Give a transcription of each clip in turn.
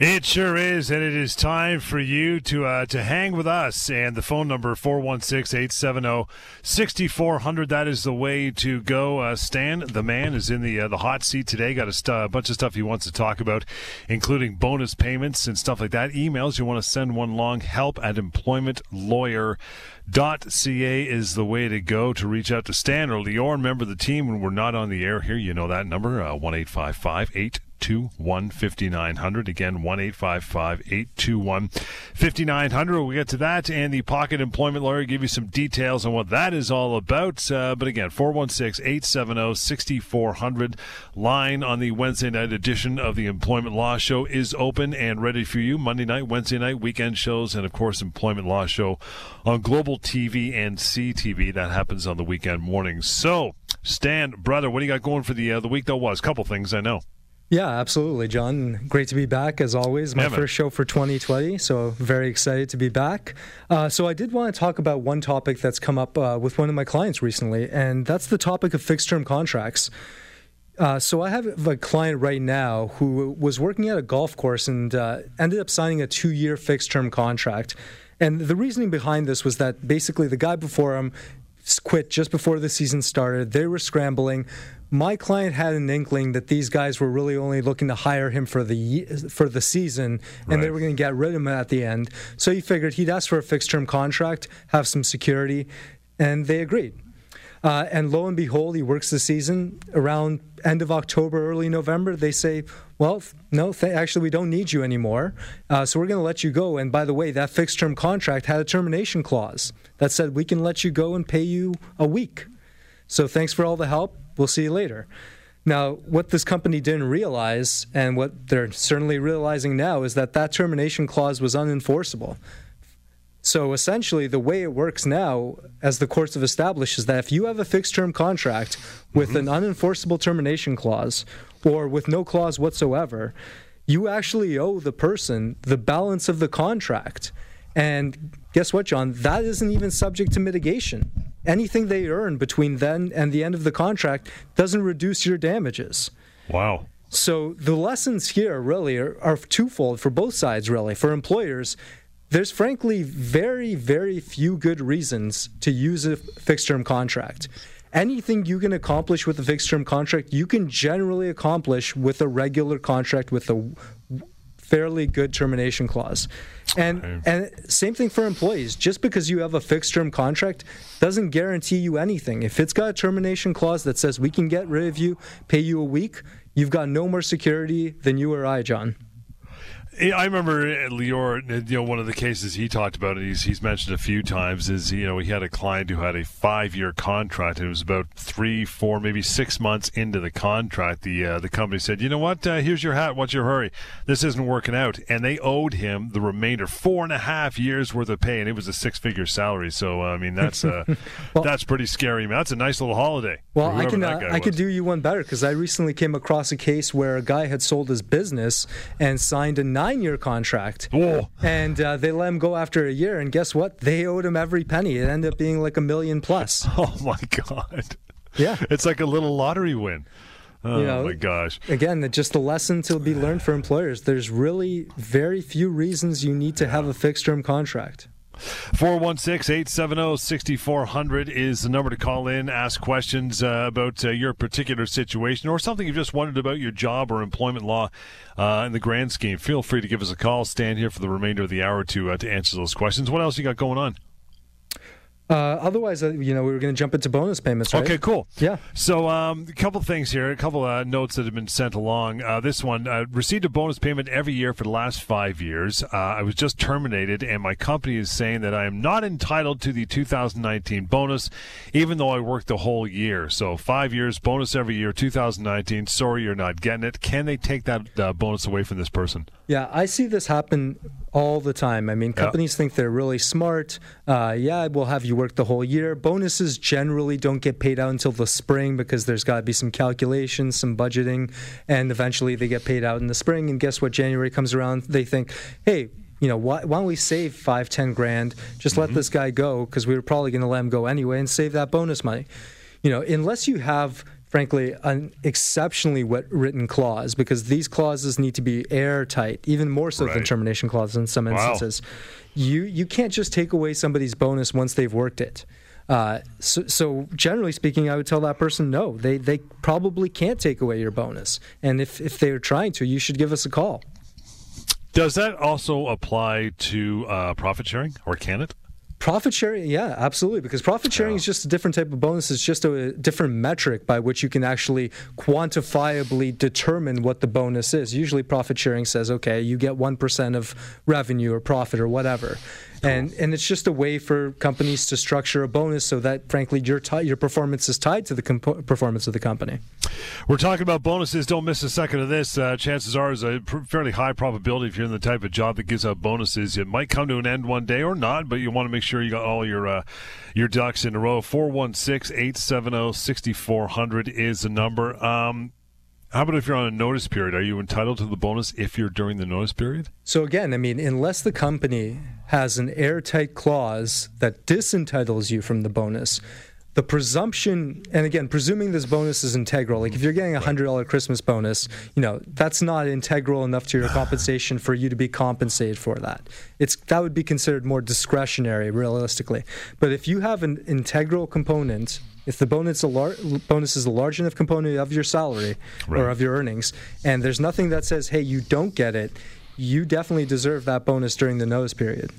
It sure is, and it is time for you to uh, to hang with us. And the phone number 416-870-6400. That is the way to go. Uh, Stan, the man, is in the uh, the hot seat today. Got a st- bunch of stuff he wants to talk about, including bonus payments and stuff like that. Emails you want to send one long. Help at employmentlawyer.ca is the way to go to reach out to Stan or Lior. Remember the team when we're not on the air here. You know that number uh, one eight five five eight. 821 5900. Again, 1 821 5900. We'll get to that and the pocket employment lawyer, give you some details on what that is all about. Uh, but again, 416 870 6400. Line on the Wednesday night edition of the Employment Law Show is open and ready for you. Monday night, Wednesday night, weekend shows, and of course, Employment Law Show on Global TV and CTV. That happens on the weekend mornings. So, Stan, brother, what do you got going for the uh, the week that was? A couple things I know. Yeah, absolutely, John. Great to be back as always. My yeah, first show for 2020, so very excited to be back. Uh, so, I did want to talk about one topic that's come up uh, with one of my clients recently, and that's the topic of fixed term contracts. Uh, so, I have a client right now who was working at a golf course and uh, ended up signing a two year fixed term contract. And the reasoning behind this was that basically the guy before him quit just before the season started. They were scrambling my client had an inkling that these guys were really only looking to hire him for the for the season, and right. they were going to get rid of him at the end. So he figured he'd ask for a fixed term contract, have some security, and they agreed. Uh, and lo and behold, he works the season around end of October, early November. They say, "Well, no, th- actually, we don't need you anymore, uh, so we're going to let you go." And by the way, that fixed term contract had a termination clause that said we can let you go and pay you a week. So thanks for all the help we'll see you later. Now, what this company didn't realize, and what they're certainly realizing now, is that that termination clause was unenforceable. So essentially, the way it works now, as the courts have established, is that if you have a fixed term contract with mm-hmm. an unenforceable termination clause or with no clause whatsoever, you actually owe the person the balance of the contract. And guess what, John? That isn't even subject to mitigation anything they earn between then and the end of the contract doesn't reduce your damages. Wow. So the lessons here really are, are twofold for both sides, really. For employers, there's frankly very, very few good reasons to use a fixed term contract. Anything you can accomplish with a fixed term contract, you can generally accomplish with a regular contract with a fairly good termination clause. And and same thing for employees. Just because you have a fixed term contract doesn't guarantee you anything. If it's got a termination clause that says we can get rid of you, pay you a week, you've got no more security than you or I, John. I remember uh, Lior, uh, you know, one of the cases he talked about, and he's, he's mentioned a few times, is, you know, he had a client who had a five year contract, and it was about three, four, maybe six months into the contract. The uh, the company said, you know what, uh, here's your hat, what's your hurry? This isn't working out. And they owed him the remainder, four and a half years worth of pay, and it was a six figure salary. So, I mean, that's uh, well, that's pretty scary. Man. That's a nice little holiday. Well, I can, uh, I could do you one better because I recently came across a case where a guy had sold his business and signed a nine year contract. Whoa. And uh, they let him go after a year. And guess what? They owed him every penny. It ended up being like a million plus. Oh, my God. Yeah. It's like a little lottery win. Oh you know, my gosh. Again, just a lesson to be learned for employers. There's really very few reasons you need to have a fixed term contract. 416 870 6400 is the number to call in, ask questions uh, about uh, your particular situation or something you've just wondered about your job or employment law uh, in the grand scheme. Feel free to give us a call. Stan here for the remainder of the hour to, uh, to answer those questions. What else you got going on? Uh, otherwise, uh, you know, we were going to jump into bonus payments, right? Okay, cool. Yeah. So, um, a couple things here, a couple uh, notes that have been sent along. Uh, this one uh, received a bonus payment every year for the last five years. Uh, I was just terminated, and my company is saying that I am not entitled to the 2019 bonus, even though I worked the whole year. So, five years bonus every year, 2019. Sorry, you're not getting it. Can they take that bonus away from this person? Yeah, I see this happen all the time. I mean, companies think they're really smart. Uh, yeah, we'll have you work the whole year. Bonuses generally don't get paid out until the spring because there's got to be some calculations, some budgeting, and eventually they get paid out in the spring. And guess what? January comes around, they think, hey, you know, why, why don't we save five, ten grand? Just mm-hmm. let this guy go because we were probably going to let him go anyway and save that bonus money. You know, unless you have frankly, an exceptionally wet written clause because these clauses need to be airtight, even more so right. than termination clauses in some instances. Wow. You you can't just take away somebody's bonus once they've worked it. Uh, so, so, generally speaking, I would tell that person no. They they probably can't take away your bonus, and if if they're trying to, you should give us a call. Does that also apply to uh, profit sharing, or can it? Profit sharing, yeah, absolutely. Because profit sharing yeah. is just a different type of bonus. It's just a different metric by which you can actually quantifiably determine what the bonus is. Usually, profit sharing says, okay, you get 1% of revenue or profit or whatever. And and it's just a way for companies to structure a bonus so that, frankly, your t- your performance is tied to the comp- performance of the company. We're talking about bonuses. Don't miss a second of this. Uh, chances are, is a pr- fairly high probability if you're in the type of job that gives out bonuses, it might come to an end one day or not. But you want to make sure you got all your uh, your ducks in a row. 416-870-6400 is the number. Um, how about if you're on a notice period? Are you entitled to the bonus if you're during the notice period? So again, I mean, unless the company has an airtight clause that disentitles you from the bonus, the presumption, and again, presuming this bonus is integral, like if you're getting a hundred dollar Christmas bonus, you know that's not integral enough to your compensation for you to be compensated for that. It's that would be considered more discretionary, realistically. But if you have an integral component, if the bonus, a lar- bonus is a large enough component of your salary right. or of your earnings, and there's nothing that says, hey, you don't get it, you definitely deserve that bonus during the notice period.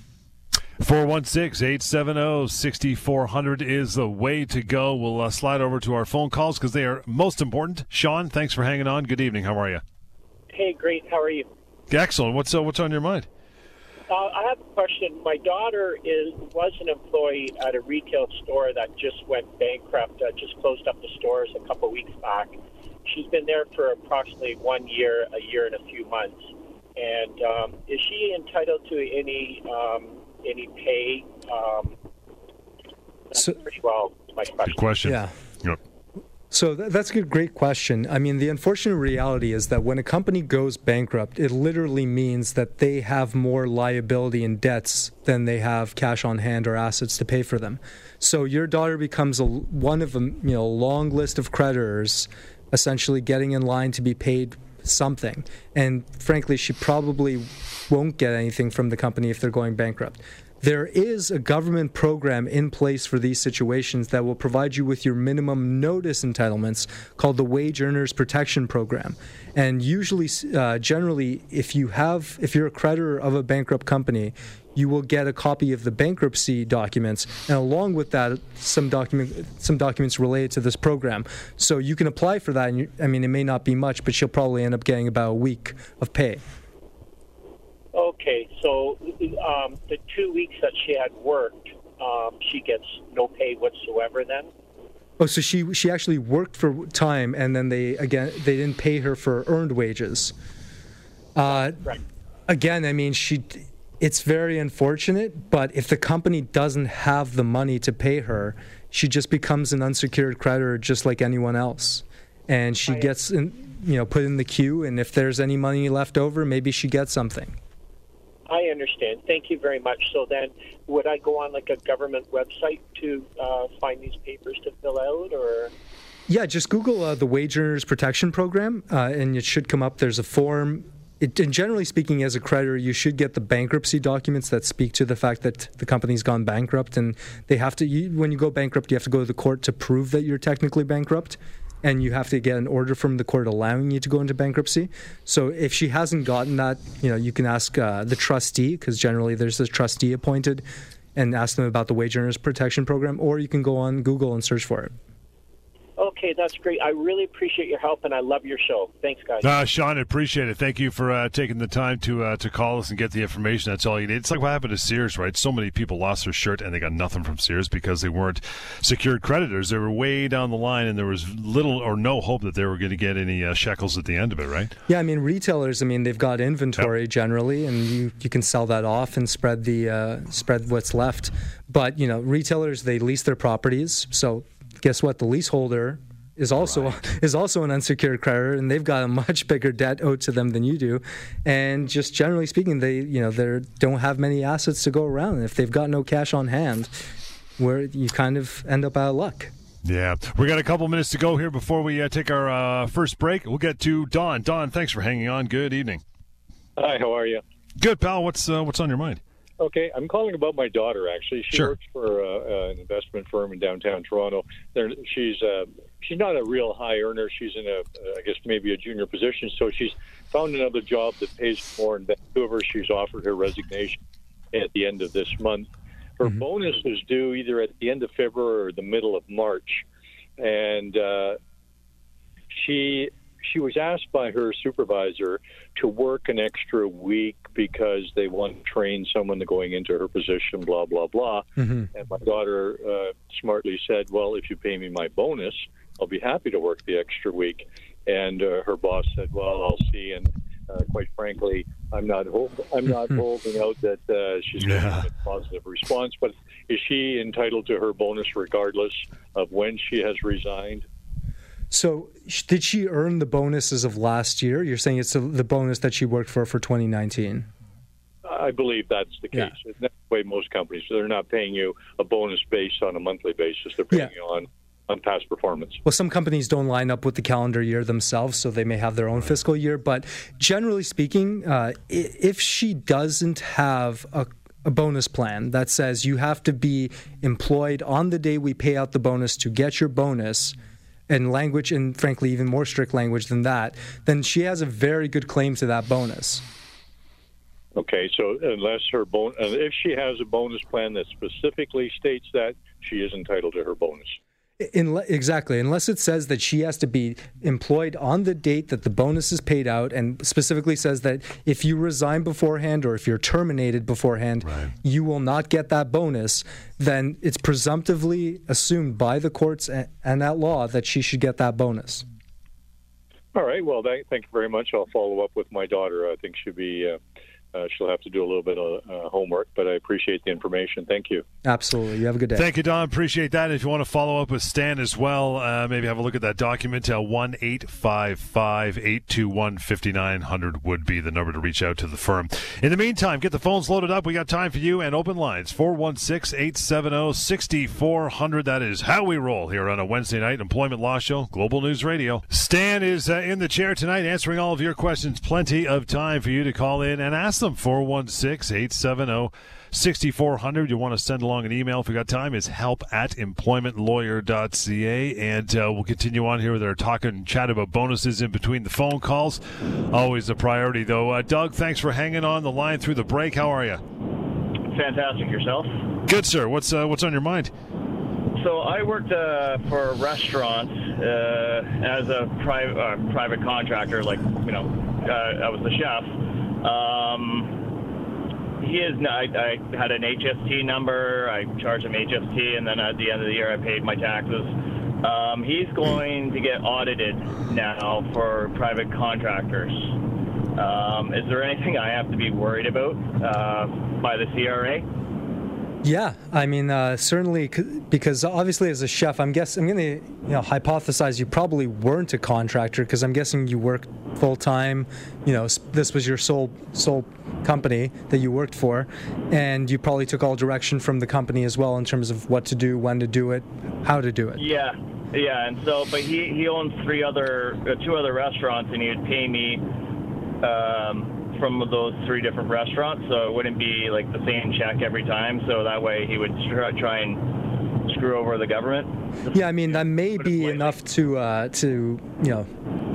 416 870 6400 is the way to go. We'll uh, slide over to our phone calls because they are most important. Sean, thanks for hanging on. Good evening. How are you? Hey, great. How are you? Excellent. What's uh, what's on your mind? Uh, I have a question. My daughter is was an employee at a retail store that just went bankrupt. Uh, just closed up the stores a couple weeks back. She's been there for approximately one year, a year and a few months. And um, is she entitled to any um, any pay? Um, so, well. My question. Good question. Yeah. So that's a great question. I mean, the unfortunate reality is that when a company goes bankrupt, it literally means that they have more liability and debts than they have cash on hand or assets to pay for them. So your daughter becomes a, one of a you know long list of creditors, essentially getting in line to be paid something. And frankly, she probably won't get anything from the company if they're going bankrupt. There is a government program in place for these situations that will provide you with your minimum notice entitlements called the Wage Earners Protection Program. And usually, uh, generally, if you have, if you're a creditor of a bankrupt company, you will get a copy of the bankruptcy documents, and along with that, some document, some documents related to this program. So you can apply for that. And you, I mean, it may not be much, but you'll probably end up getting about a week of pay. Okay, so um, the two weeks that she had worked, um, she gets no pay whatsoever. Then. Oh, so she she actually worked for time, and then they again they didn't pay her for earned wages. Uh, right. Again, I mean, she. It's very unfortunate, but if the company doesn't have the money to pay her, she just becomes an unsecured creditor, just like anyone else, and she gets in, you know put in the queue. And if there's any money left over, maybe she gets something. I understand. Thank you very much. So then, would I go on like a government website to uh, find these papers to fill out, or? Yeah, just Google uh, the Wage Earners Protection Program, uh, and it should come up. There's a form. It, and generally speaking, as a creditor, you should get the bankruptcy documents that speak to the fact that the company's gone bankrupt, and they have to. You, when you go bankrupt, you have to go to the court to prove that you're technically bankrupt and you have to get an order from the court allowing you to go into bankruptcy. So if she hasn't gotten that, you know, you can ask uh, the trustee because generally there's a trustee appointed, and ask them about the wage earners protection program, or you can go on Google and search for it. Okay, that's great. I really appreciate your help, and I love your show. Thanks, guys. Uh, Sean, appreciate it. Thank you for uh, taking the time to uh, to call us and get the information. That's all you need. It's like what happened to Sears, right? So many people lost their shirt and they got nothing from Sears because they weren't secured creditors. They were way down the line, and there was little or no hope that they were going to get any uh, shekels at the end of it, right? Yeah, I mean, retailers. I mean, they've got inventory yep. generally, and you you can sell that off and spread the uh, spread what's left. But you know, retailers they lease their properties, so guess what? The leaseholder is also right. is also an unsecured creditor, and they've got a much bigger debt owed to them than you do. And just generally speaking, they you know they don't have many assets to go around. And if they've got no cash on hand, where you kind of end up out of luck. Yeah, we got a couple minutes to go here before we uh, take our uh, first break. We'll get to Don. Don, thanks for hanging on. Good evening. Hi, how are you? Good, pal. What's uh, what's on your mind? Okay, I'm calling about my daughter. Actually, she sure. works for uh, an investment firm in downtown Toronto. There, she's uh, she's not a real high earner. She's in a, I guess maybe a junior position. So she's found another job that pays more in Vancouver. She's offered her resignation at the end of this month. Her mm-hmm. bonus is due either at the end of February or the middle of March, and uh, she she was asked by her supervisor to work an extra week because they want to train someone to going into her position, blah blah blah. Mm-hmm. And my daughter uh, smartly said, "Well, if you pay me my bonus, I'll be happy to work the extra week." And uh, her boss said, "Well, I'll see." And uh, quite frankly, I'm not hold, I'm not holding out that uh, she's going to get a positive response. But is she entitled to her bonus regardless of when she has resigned? So, did she earn the bonuses of last year? You're saying it's the bonus that she worked for for 2019. I believe that's the case. Yeah. That's the way most companies. They're not paying you a bonus based on a monthly basis. They're paying yeah. you on on past performance. Well, some companies don't line up with the calendar year themselves, so they may have their own fiscal year. But generally speaking, uh, if she doesn't have a a bonus plan that says you have to be employed on the day we pay out the bonus to get your bonus and language and frankly even more strict language than that then she has a very good claim to that bonus okay so unless her bon- if she has a bonus plan that specifically states that she is entitled to her bonus in, exactly, unless it says that she has to be employed on the date that the bonus is paid out, and specifically says that if you resign beforehand or if you're terminated beforehand, right. you will not get that bonus, then it's presumptively assumed by the courts and that law that she should get that bonus. All right. Well, thank you very much. I'll follow up with my daughter. I think she'll be. Uh, uh, she'll have to do a little bit of uh, homework, but I appreciate the information. Thank you. Absolutely. You have a good day. Thank you, Don. Appreciate that. If you want to follow up with Stan as well, uh, maybe have a look at that document. Uh, 1 855 821 5900 would be the number to reach out to the firm. In the meantime, get the phones loaded up. We got time for you and open lines 416 870 6400. That is how we roll here on a Wednesday night employment law show, Global News Radio. Stan is uh, in the chair tonight answering all of your questions. Plenty of time for you to call in and ask them 416 870 6400. You want to send along an email if we got time, is help at employmentlawyer.ca. And uh, we'll continue on here with our talk and chat about bonuses in between the phone calls. Always a priority, though. Uh, Doug, thanks for hanging on the line through the break. How are you? Fantastic. Yourself? Good, sir. What's, uh, what's on your mind? So I worked uh, for a restaurant uh, as a private uh, private contractor. Like you know, uh, I was the chef, um, he is. I, I had an HST number. I charged him HST, and then at the end of the year, I paid my taxes. Um, he's going to get audited now for private contractors. Um, is there anything I have to be worried about uh, by the CRA? Yeah, I mean, uh, certainly because obviously as a chef, I'm guess I'm going to you know hypothesize you probably weren't a contractor because I'm guessing you worked full time. You know, this was your sole sole company that you worked for, and you probably took all direction from the company as well in terms of what to do, when to do it, how to do it. Yeah, yeah, and so but he he owns three other uh, two other restaurants, and he would pay me. Um, from those three different restaurants, so it wouldn't be like the same check every time. So that way he would try and screw over the government. Yeah, I mean that may be enough to uh, to you know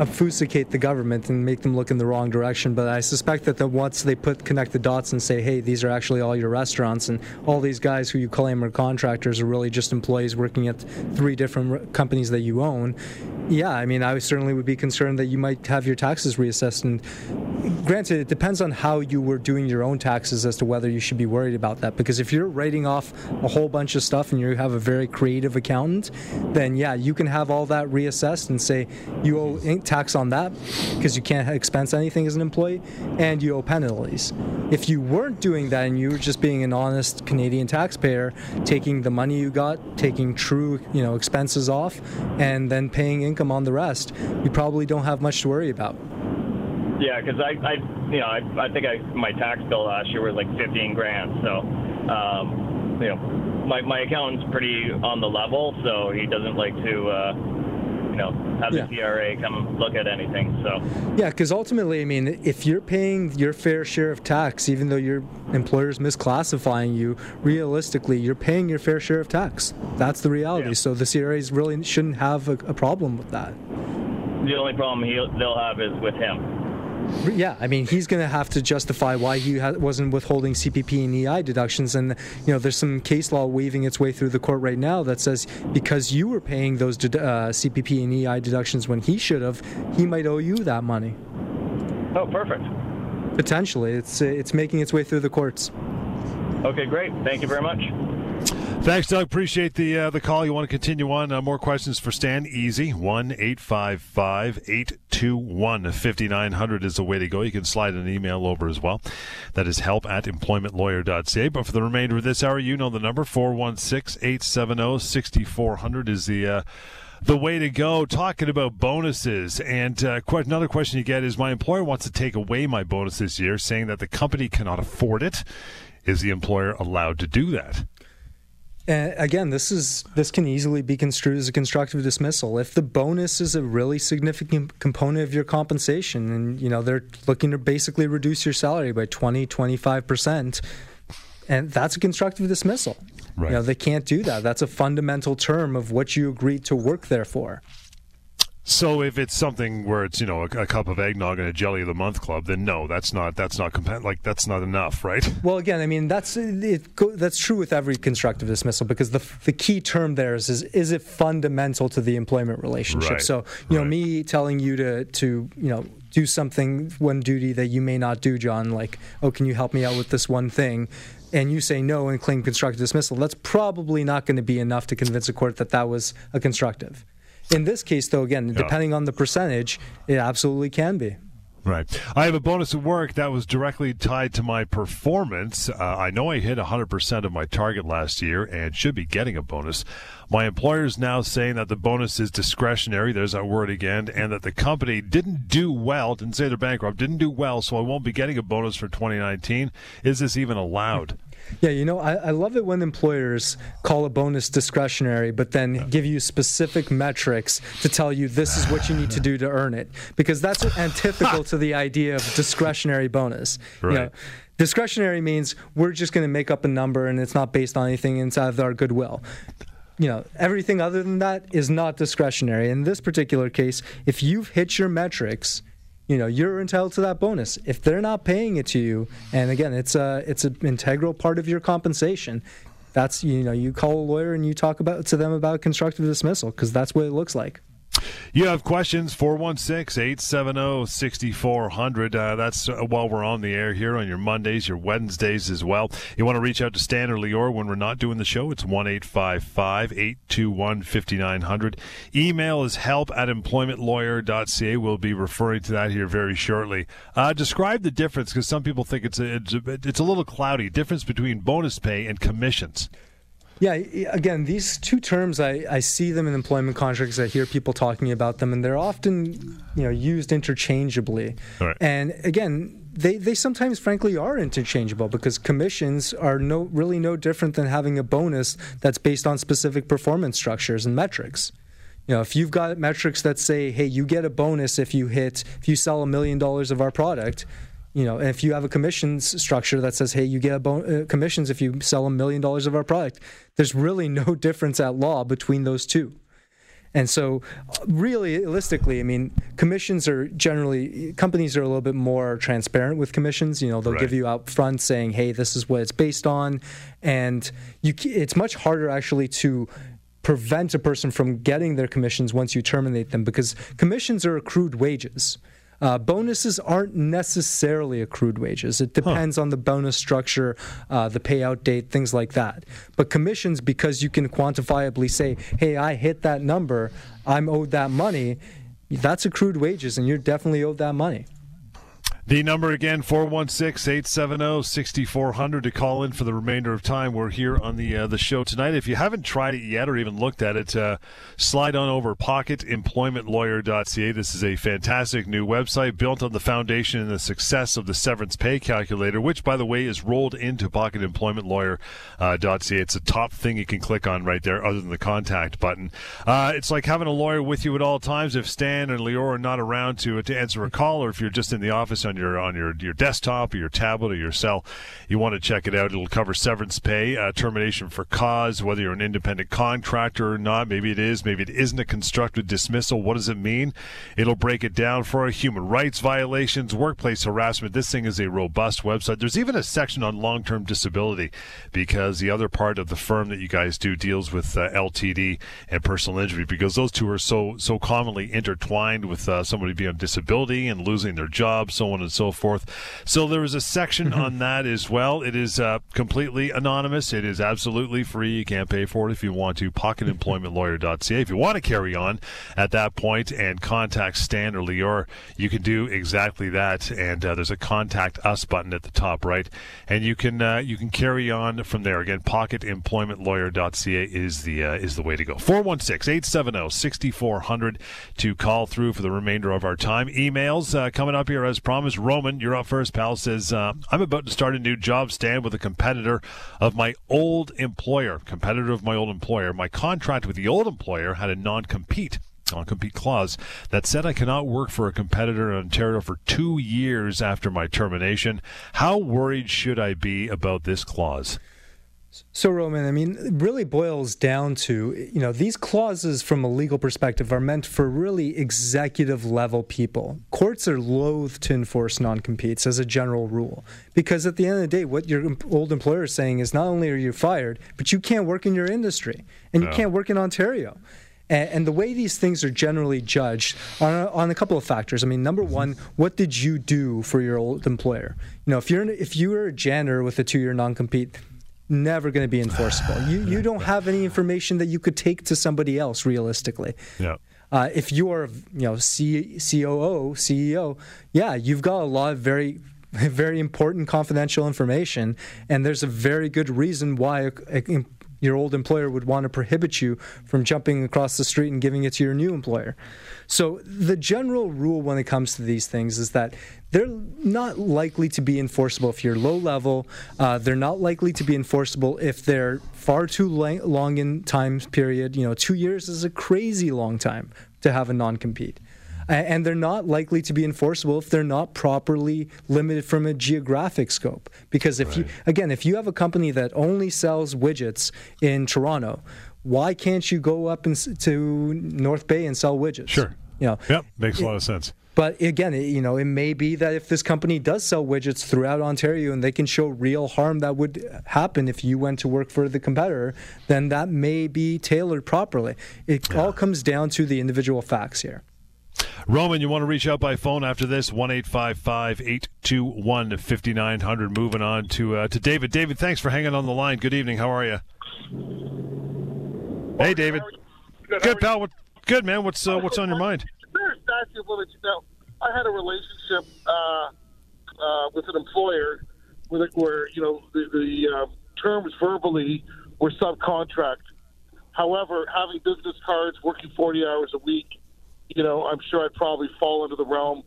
obfuscate the government and make them look in the wrong direction. But I suspect that the, once they put connect the dots and say, hey, these are actually all your restaurants, and all these guys who you claim are contractors are really just employees working at three different companies that you own. Yeah, I mean, I certainly would be concerned that you might have your taxes reassessed. And granted, it depends on how you were doing your own taxes as to whether you should be worried about that. Because if you're writing off a whole bunch of stuff and you have a very creative accountant, then yeah, you can have all that reassessed and say you owe tax on that because you can't expense anything as an employee, and you owe penalties. If you weren't doing that and you were just being an honest Canadian taxpayer, taking the money you got, taking true you know expenses off, and then paying income on the rest, you probably don't have much to worry about. Yeah, because I, I, you know, I, I think I my tax bill last year was like 15 grand. So, um, you know, my my accountant's pretty on the level, so he doesn't like to. Uh, you know, have yeah. the CRA come look at anything. So yeah, because ultimately, I mean, if you're paying your fair share of tax, even though your employer's misclassifying you, realistically, you're paying your fair share of tax. That's the reality. Yeah. So the CRAs really shouldn't have a, a problem with that. The only problem they'll have is with him. Yeah, I mean, he's going to have to justify why he ha- wasn't withholding CPP and EI deductions. And, you know, there's some case law weaving its way through the court right now that says because you were paying those de- uh, CPP and EI deductions when he should have, he might owe you that money. Oh, perfect. Potentially. It's, it's making its way through the courts. Okay, great. Thank you very much. Thanks, Doug. Appreciate the uh, the call. You want to continue on? Uh, more questions for Stan? Easy. 1 855 821 5900 is the way to go. You can slide an email over as well. That is help at employmentlawyer.ca. But for the remainder of this hour, you know the number 416 870 6400 is the. Uh, the way to go. Talking about bonuses, and uh, another question you get is: My employer wants to take away my bonus this year, saying that the company cannot afford it. Is the employer allowed to do that? And again, this is this can easily be construed as a constructive dismissal. If the bonus is a really significant component of your compensation and you know they're looking to basically reduce your salary by 20, 25%, and that's a constructive dismissal. Right. You know, they can't do that. That's a fundamental term of what you agreed to work there for. So if it's something where it's you know a, a, cup of eggnog and a jelly of the month club, then no, that's not that's not compa- like that's not enough, right? Well, again, I mean that's it, that's true with every constructive dismissal because the the key term there is is, is it fundamental to the employment relationship? Right. So you know, me telling you to to you know do something one duty that you may not do, John, like oh, can you help me out with this one thing? and you say no and claim constructive dismissal, that's probably not going to be enough to convince a court that that was a constructive. In this case, though, again, yeah. depending on the percentage, it absolutely can be. Right. I have a bonus at work that was directly tied to my performance. Uh, I know I hit 100% of my target last year and should be getting a bonus. My employer is now saying that the bonus is discretionary. There's that word again. And that the company didn't do well, didn't say they're bankrupt, didn't do well, so I won't be getting a bonus for 2019. Is this even allowed? Yeah, you know, I, I love it when employers call a bonus discretionary, but then give you specific metrics to tell you this is what you need to do to earn it, because that's antithetical to the idea of discretionary bonus. Right. You know, discretionary means we're just going to make up a number and it's not based on anything inside of our goodwill you know everything other than that is not discretionary in this particular case if you've hit your metrics you know you're entitled to that bonus. If they're not paying it to you and again it's a it's an integral part of your compensation that's you know you call a lawyer and you talk about to them about constructive dismissal because that's what it looks like you have questions, 416 870 6400. Uh, that's uh, while we're on the air here on your Mondays, your Wednesdays as well. You want to reach out to Stan or Lior when we're not doing the show, it's 1 855 821 5900. Email is help at employmentlawyer.ca. We'll be referring to that here very shortly. Uh, describe the difference because some people think it's a, it's a little cloudy difference between bonus pay and commissions. Yeah, again, these two terms, I, I see them in employment contracts. I hear people talking about them, and they're often, you know, used interchangeably. Right. And again, they, they sometimes, frankly, are interchangeable because commissions are no really no different than having a bonus that's based on specific performance structures and metrics. You know, if you've got metrics that say, hey, you get a bonus if you hit, if you sell a million dollars of our product, you know, if you have a commissions structure that says, hey, you get bon- uh, commissions if you sell a million dollars of our product, there's really no difference at law between those two. And so, really, realistically, I mean, commissions are generally companies are a little bit more transparent with commissions. You know, they'll right. give you out front saying, "Hey, this is what it's based on," and you, it's much harder actually to prevent a person from getting their commissions once you terminate them because commissions are accrued wages. Uh, bonuses aren't necessarily accrued wages. It depends huh. on the bonus structure, uh, the payout date, things like that. But commissions, because you can quantifiably say, hey, I hit that number, I'm owed that money, that's accrued wages, and you're definitely owed that money. The number again, 416-870-6400 to call in for the remainder of time. We're here on the uh, the show tonight. If you haven't tried it yet or even looked at it, uh, slide on over pocketemploymentlawyer.ca. This is a fantastic new website built on the foundation and the success of the severance pay calculator, which, by the way, is rolled into pocketemploymentlawyer.ca. It's a top thing you can click on right there other than the contact button. Uh, it's like having a lawyer with you at all times. If Stan and Lior are not around to, to answer a call or if you're just in the office on your on your your desktop or your tablet or your cell, you want to check it out. It'll cover severance pay, uh, termination for cause, whether you're an independent contractor or not. Maybe it is, maybe it isn't a constructive dismissal. What does it mean? It'll break it down for human rights violations, workplace harassment. This thing is a robust website. There's even a section on long-term disability because the other part of the firm that you guys do deals with uh, LTD and personal injury because those two are so so commonly intertwined with uh, somebody being on disability and losing their job, so on and so forth. So there is a section mm-hmm. on that as well. It is uh, completely anonymous. It is absolutely free. You can't pay for it if you want to. Pocketemploymentlawyer.ca. If you want to carry on at that point and contact Stan or Lior, you can do exactly that. And uh, there's a contact us button at the top right, and you can uh, you can carry on from there. Again, pocketemploymentlawyer.ca is the uh, is the way to go. 416-870-6400 to call through for the remainder of our time. Emails uh, coming up here as promised. Roman, you're up first, pal. Says uh, I'm about to start a new job Stan with a competitor of my old employer. Competitor of my old employer. My contract with the old employer had a non-compete non-compete clause that said I cannot work for a competitor in Ontario for two years after my termination. How worried should I be about this clause? So, Roman, I mean, it really boils down to, you know, these clauses from a legal perspective are meant for really executive level people. Courts are loath to enforce non competes as a general rule because at the end of the day, what your old employer is saying is not only are you fired, but you can't work in your industry and you no. can't work in Ontario. And, the way these things are generally judged on a, on a couple of factors. I mean, number mm-hmm. one, what did you do for your old employer? You know, if you're if you were a janitor with a two-year non-compete, never going to be enforceable. You you don't have any information that you could take to somebody else realistically. Yeah. Uh, if you are, you know, C- COO, CEO, yeah, you've got a lot of very, very important confidential information, and there's a very good reason why a, a, your old employer would want to prohibit you from jumping across the street and giving it to your new employer. So the general rule when it comes to these things is that they're not likely to be enforceable if you're low level. Uh, they're not likely to be enforceable if they're far too long in time period. You know, two years is a crazy long time to have a non compete and they're not likely to be enforceable if they're not properly limited from a geographic scope. Because if right. you, again, if you have a company that only sells widgets in Toronto, why can't you go up to North Bay and sell widgets? Sure. You know, yep, makes a lot of sense. But again, it, you know, it may be that if this company does sell widgets throughout Ontario and they can show real harm that would happen if you went to work for the competitor, then that may be tailored properly. It yeah. all comes down to the individual facts here. Roman, you want to reach out by phone after this? 1 821 5900. Moving on to, uh, to David. David, thanks for hanging on the line. Good evening. How are you? Hey, David. Good, good pal. What, good, man. What's, uh, what's on your mind? There's statute of limitations. Now, I had a relationship uh, uh, with an employer where, where you know, the, the uh, terms verbally were subcontract. However, having business cards, working 40 hours a week, you know, I'm sure I'd probably fall into the realm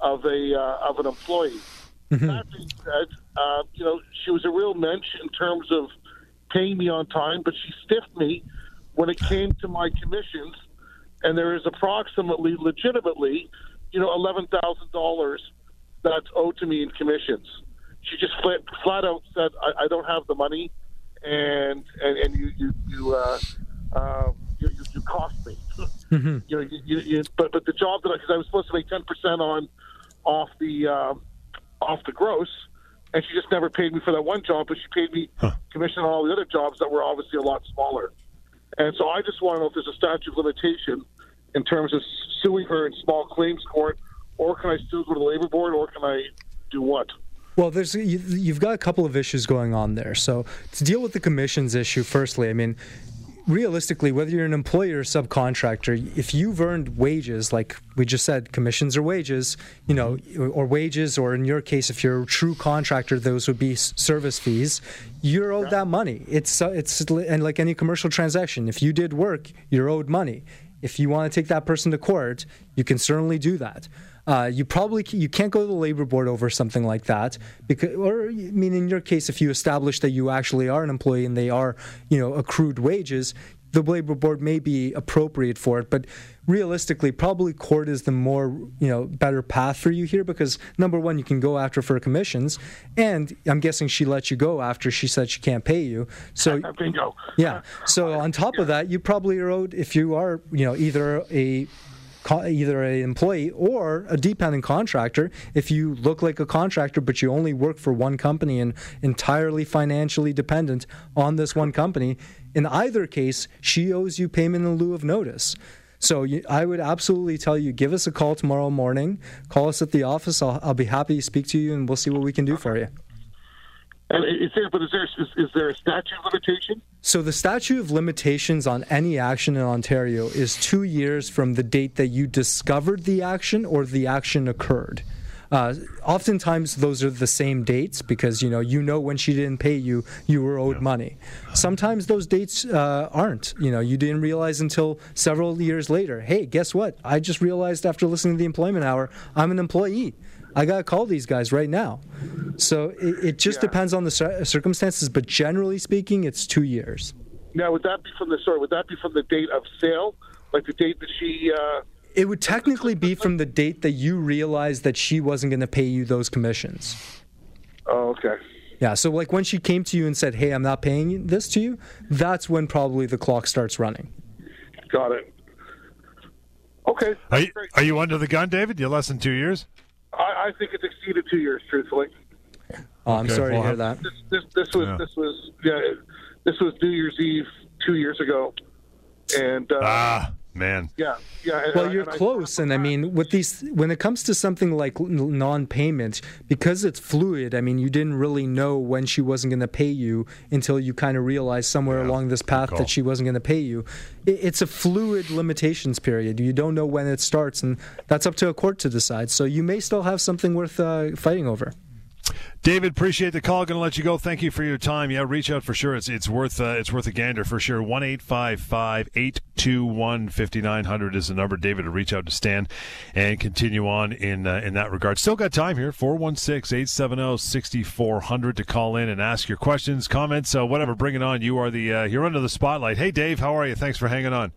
of a uh, of an employee. Mm-hmm. That being said, uh, you know, she was a real mensch in terms of paying me on time, but she stiffed me when it came to my commissions, and there is approximately, legitimately, you know, eleven thousand dollars that's owed to me in commissions. She just flat, flat out said, I, "I don't have the money, and and, and you you you, uh, uh, you, you, you cost me." Mm-hmm. You know, you, you, but but the job that because I, I, was supposed to make ten percent on off the uh, off the gross, and she just never paid me for that one job, but she paid me huh. commission on all the other jobs that were obviously a lot smaller. And so I just want to know if there's a statute of limitation in terms of suing her in small claims court, or can I still go to the labor board, or can I do what? Well, there's you've got a couple of issues going on there. So to deal with the commissions issue, firstly, I mean, realistically, whether you're an employer or subcontractor, if you've earned wages, like we just said, commissions or wages, you know, or wages, or in your case, if you're a true contractor, those would be service fees. You're owed that money. It's uh, it's and like any commercial transaction, if you did work, you're owed money. If you want to take that person to court, you can certainly do that. Uh, you probably you can't go to the labor board over something like that because, or I mean, in your case, if you establish that you actually are an employee and they are, you know, accrued wages, the labor board may be appropriate for it, but realistically, probably court is the more you know better path for you here because number one, you can go after for commissions, and I'm guessing she let you go after she said she can't pay you. So bingo. Yeah. So on top of that, you probably are owed if you are you know either a either an employee or a dependent contractor. If you look like a contractor, but you only work for one company and entirely financially dependent on this one company, in either case, she owes you payment in lieu of notice. So you, I would absolutely tell you, give us a call tomorrow morning. Call us at the office. I'll, I'll be happy to speak to you, and we'll see what we can do for you. And is there, but is there is, is there a statute of limitation? So the statute of limitations on any action in Ontario is two years from the date that you discovered the action or the action occurred. Uh, oftentimes those are the same dates because you know you know when she didn't pay you you were owed yeah. money sometimes those dates uh, aren't you know you didn't realize until several years later hey guess what i just realized after listening to the employment hour i'm an employee I got to call these guys right now. So it, it just yeah. depends on the circumstances, but generally speaking, it's two years. Now, would that be from the sorry? Would that be from the date of sale, like the date that she? Uh, it would technically be from the date that you realized that she wasn't going to pay you those commissions. Oh, okay. Yeah, so like when she came to you and said, "Hey, I'm not paying this to you," that's when probably the clock starts running. Got it. Okay. Are you, are you under the gun, David? You're less than two years. I, I think it's exceeded two years, truthfully. Oh, I'm okay, sorry well, to hear that. This, this, this was yeah. this was yeah, this was New Year's Eve two years ago, and uh, ah man, yeah, yeah. Well, you're and close, I, and I mean, with these, when it comes to something like non-payment, because it's fluid. I mean, you didn't really know when she wasn't going to pay you until you kind of realized somewhere yeah, along this path that she wasn't going to pay you. It, it's a fluid limitations period. You don't know when it starts, and that's up to a court to decide. So you may still have something worth uh, fighting over. David, appreciate the call. Going to let you go. Thank you for your time. Yeah, reach out for sure. It's it's worth uh, it's worth a gander for sure. One eight five five eight two one fifty nine hundred is the number. David to reach out to Stan and continue on in uh, in that regard. Still got time here. 416-870-6400 to call in and ask your questions, comments, uh, whatever. Bring it on. You are the uh, you're under the spotlight. Hey, Dave, how are you? Thanks for hanging on.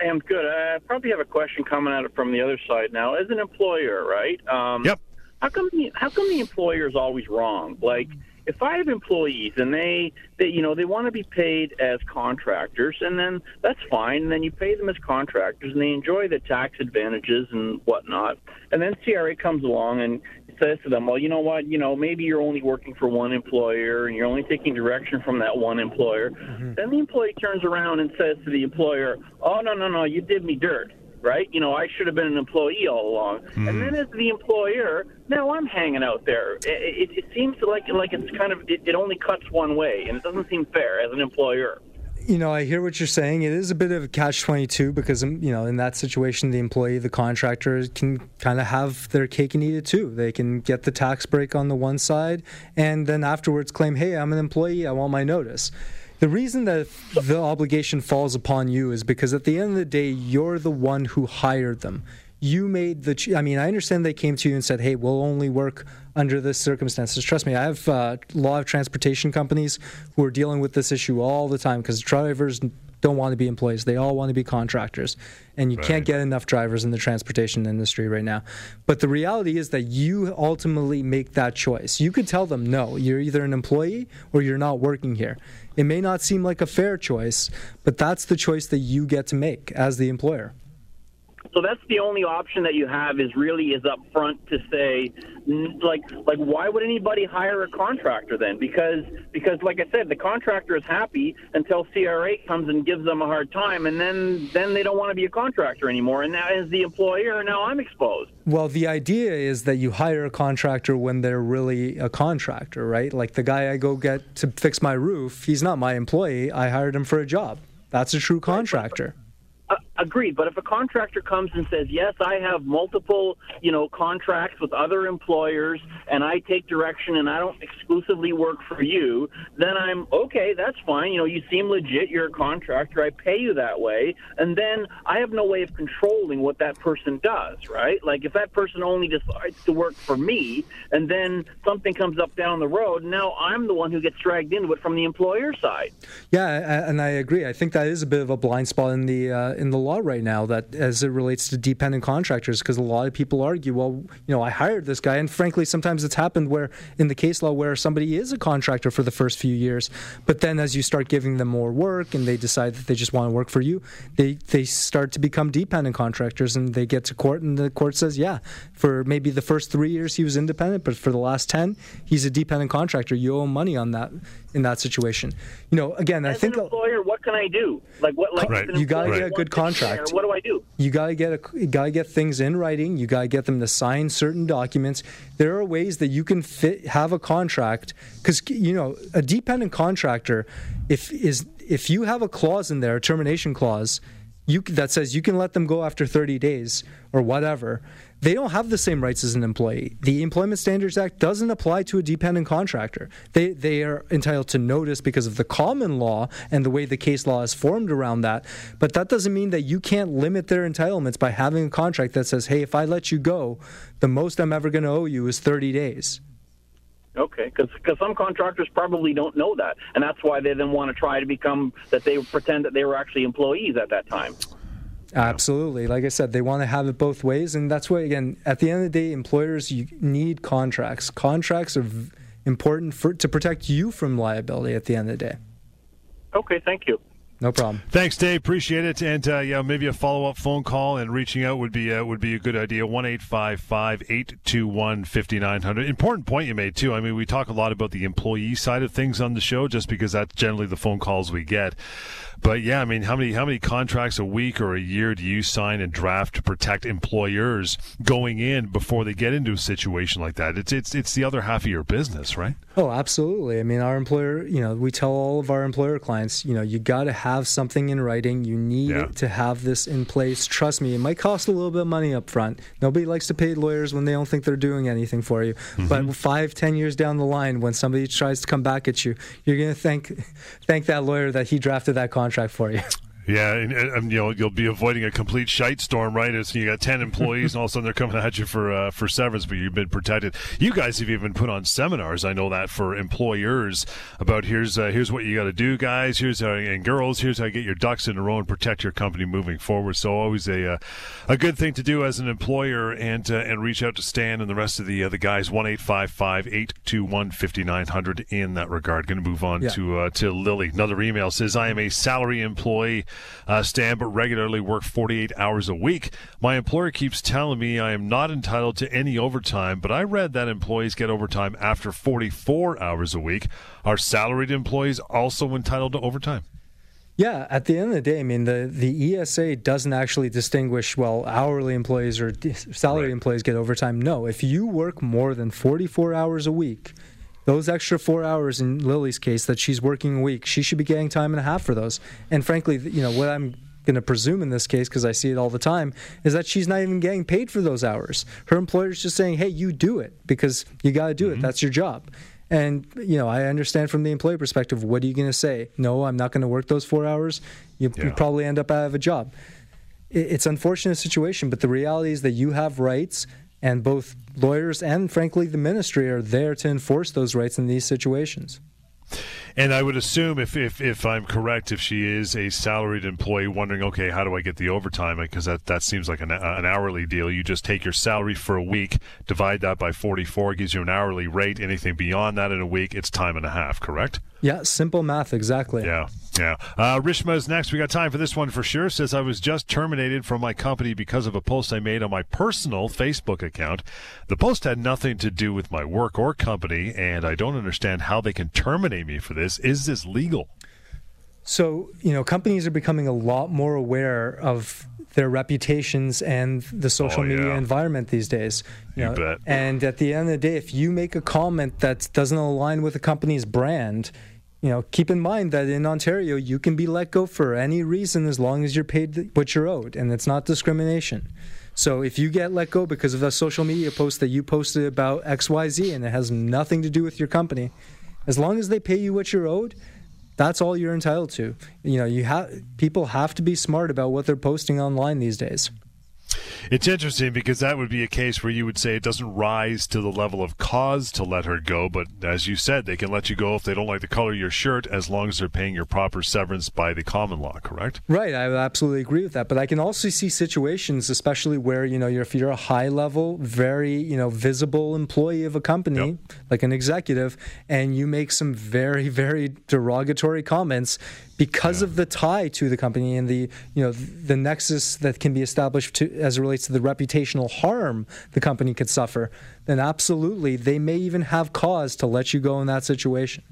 I am good. I probably have a question coming at it from the other side now. As an employer, right? Um, yep how come the, how come the employer is always wrong? Like if I have employees and they, they you know they want to be paid as contractors, and then that's fine. And then you pay them as contractors, and they enjoy the tax advantages and whatnot. And then CRA comes along and says to them, well, you know what, you know maybe you're only working for one employer and you're only taking direction from that one employer. Mm-hmm. Then the employee turns around and says to the employer, oh no no no, you did me dirt right? You know, I should have been an employee all along. Mm. And then as the employer, now I'm hanging out there. It, it, it seems like like it's kind of it, it only cuts one way, and it doesn't seem fair as an employer. You know, I hear what you're saying. It is a bit of a catch 22 because, um, you know, in that situation, the employee, the contractor can kind of have their cake and eat it too. They can get the tax break on the one side and then afterwards claim, hey, I'm an employee, I want my notice. The reason that the obligation falls upon you is because at the end of the day, you're the one who hired them. You made the. I mean, I understand they came to you and said, "Hey, we'll only work under this circumstances." Trust me, I have uh, lot of transportation companies who are dealing with this issue all the time because drivers don't want to be employees. They all want to be contractors. And you right. can't get enough drivers in the transportation industry right now. But the reality is that you ultimately make that choice. You could tell them, no, you're either an employee or you're not working here. It may not seem like a fair choice, but that's the choice that you get to make as the employer. So that's the only option that you have is really is up front to say like like why would anybody hire a contractor then? Because because like I said, the contractor is happy until CRA comes and gives them a hard time, and then then they don't want to be a contractor anymore. And now as the employer, now I'm exposed. Well, the idea is that you hire a contractor when they're really a contractor, right? Like the guy I go get to fix my roof, he's not my employee. I hired him for a job That's a true contractor. Agreed, but if a contractor comes and says, "Yes, I have multiple, you know, contracts with other employers, and I take direction, and I don't exclusively work for you," then I'm okay. That's fine. You know, you seem legit. You're a contractor. I pay you that way, and then I have no way of controlling what that person does. Right? Like if that person only decides to work for me, and then something comes up down the road, now I'm the one who gets dragged into it from the employer side. Yeah, and I agree. I think that is a bit of a blind spot in the uh, in the law right now that as it relates to dependent contractors because a lot of people argue well you know i hired this guy and frankly sometimes it's happened where in the case law where somebody is a contractor for the first few years but then as you start giving them more work and they decide that they just want to work for you they they start to become dependent contractors and they get to court and the court says yeah for maybe the first 3 years he was independent but for the last 10 he's a dependent contractor you owe money on that in that situation. You know, again, As I think an employer, what can I do? Like what? Like Right. You gotta get a good wants to share, contract. What do I do? you gotta get a, you gotta get things in writing. You gotta get them to sign certain documents. There are ways that you can fit have a contract because you know a dependent contractor, if is if you have a clause in there, a termination clause, you that says you can let them go after 30 days or whatever. They don't have the same rights as an employee. The Employment Standards Act doesn't apply to a dependent contractor. They they are entitled to notice because of the common law and the way the case law is formed around that. But that doesn't mean that you can't limit their entitlements by having a contract that says, "Hey, if I let you go, the most I'm ever going to owe you is 30 days." Okay, because some contractors probably don't know that, and that's why they then want to try to become that they pretend that they were actually employees at that time. Absolutely. Like I said, they want to have it both ways. And that's why, again, at the end of the day, employers you need contracts. Contracts are v- important for, to protect you from liability at the end of the day. Okay, thank you. No problem. Thanks, Dave. Appreciate it. And uh, yeah, maybe a follow up phone call and reaching out would be uh, would be a good idea. One eight five five eight two one fifty nine hundred. Important point you made too. I mean, we talk a lot about the employee side of things on the show, just because that's generally the phone calls we get. But yeah, I mean, how many how many contracts a week or a year do you sign and draft to protect employers going in before they get into a situation like that? It's it's it's the other half of your business, right? Oh, absolutely. I mean, our employer, you know, we tell all of our employer clients, you know, you got to have something in writing. You need Yeah. to have this in place. Trust me, it might cost a little bit of money up front. Nobody likes to pay lawyers when they don't think they're doing anything for you. Mm-hmm. But five, ten years down the line, when somebody tries to come back at you, you're going to thank thank that lawyer that he drafted that contract for you. Yeah, and, and, and, you know you'll be avoiding a complete shite storm, right? As you got ten employees, and all of a sudden they're coming at you for uh, for severance, but you've been protected. You guys have even put on seminars. I know that for employers about here's uh, here's what you got to do, guys. Here's how and girls. Here's how you get your ducks in a row and protect your company moving forward. So always a uh, a good thing to do as an employer, and uh, and reach out to Stan and the rest of the uh, the guys. One eight five five eight two one fifty nine hundred in that regard. Going to move on Yeah. to uh, to Lily. Another email says I am a salary employee uh, Stan, but regularly work 48 hours a week. My employer keeps telling me I am not entitled to any overtime, but I read that employees get overtime after 44 hours a week. Are salaried employees also entitled to overtime? Yeah, at the end of the day, I mean, the, the ESA doesn't actually distinguish, well, hourly employees or salary Right. employees get overtime. No, if you work more than 44 hours a week, those extra four hours in Lily's case that she's working a week, she should be getting time and a half for those. And frankly, you know, what I'm going to presume in this case, because I see it all the time, is that she's not even getting paid for those hours. Her employer's just saying, hey, you do it because you got to do it. Mm-hmm. That's your job. And you know, I understand from the employee perspective. What are you going to say? No, I'm not going to work those four hours. You, you probably end up out of a job. It, it's unfortunate situation, but the reality is that you have rights, and both lawyers and, frankly, the ministry are there to enforce those rights in these situations. And I would assume, if, if, if I'm correct, if she is a salaried employee wondering, okay, how do I get the overtime? Because that, that seems like an, an hourly deal. You just take your salary for a week, divide that by 44, gives you an hourly rate. Anything beyond that in a week, it's time and a half, correct? Yeah, simple math, exactly. Yeah, yeah. Uh, Rishma's next. We got time for this one for sure. Says I was just terminated from my company because of a post I made on my personal Facebook account. The post had nothing to do with my work or company, and I don't understand how they can terminate me for this. Is this legal? So, you know, companies are becoming a lot more aware of their reputations and the social Oh, media yeah. environment these days. You bet. And at the end of the day, if you make a comment that doesn't align with the company's brand, you know, keep in mind that in Ontario, you can be let go for any reason as long as you're paid what you're owed, and it's not discrimination. So if you get let go because of a social media post that you posted about XYZ and it has nothing to do with your company, as long as they pay you what you're owed, that's all you're entitled to. You know, you have people have to be smart about what they're posting online these days. It's interesting because that would be a case where you would say it doesn't rise to the level of cause to let her go, but as you said, they can let you go if they don't like the color of your shirt as long as they're paying your proper severance by the common law, correct? Right, I absolutely agree with that. But I can also see situations, especially where, you know, you're, if you're a high level, very, you know, visible employee of a company, yep. like an executive, and you make some very, very derogatory comments because yeah. of the tie to the company and the you know the nexus that can be established to, as it relates to the reputational harm the company could suffer, then absolutely they may even have cause to let you go in that situation.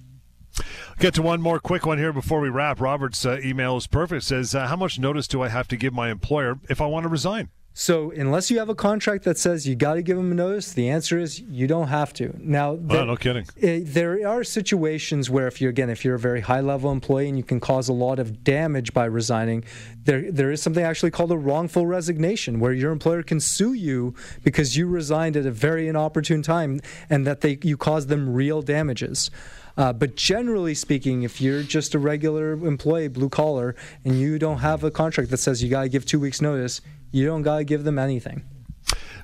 Get to one more quick one here before we wrap. Robert's uh, email is perfect. It says, uh, "How much notice do I have to give my employer if I want to resign?" So unless you have a contract that says you got to give them a notice, the answer is you don't have to. Now, there, no kidding. Uh, there are situations where if you again, if you're a very high level employee and you can cause a lot of damage by resigning, there there is something actually called a wrongful resignation, where your employer can sue you because you resigned at a very inopportune time and that they you caused them real damages. Uh, but generally speaking, if you're just a regular employee, blue collar, and you don't have a contract that says you got to give two weeks notice, you don't got to give them anything.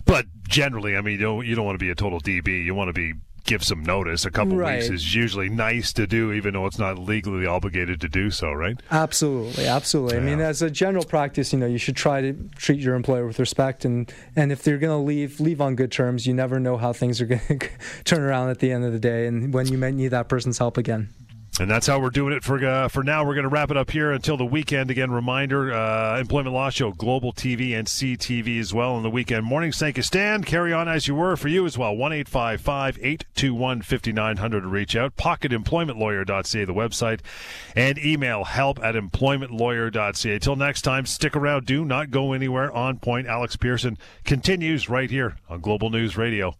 But generally, I mean, you don't, you don't want to be a total DB. You want to be give some notice. A couple right. weeks is usually nice to do, even though it's not legally obligated to do so, right? Absolutely, absolutely. Yeah. I mean, as a general practice, you know, you should try to treat your employer with respect, and and if they're going to leave, leave on good terms. You never know how things are going to turn around at the end of the day, and when you might need that person's help again. And that's how we're doing it for uh, for now. We're going to wrap it up here until the weekend. Again, reminder: uh, Employment Law Show, Global TV and CTV as well on the weekend mornings. Thank you, Stan. Carry on as you were for you as well. One eight five five eight two one fifty nine hundred to reach out. PocketEmploymentLawyer.ca, the website, and email help at employmentlawyer.ca. Till next time, stick around. Do not go anywhere. On point. Alex Pierson continues right here on Global News Radio.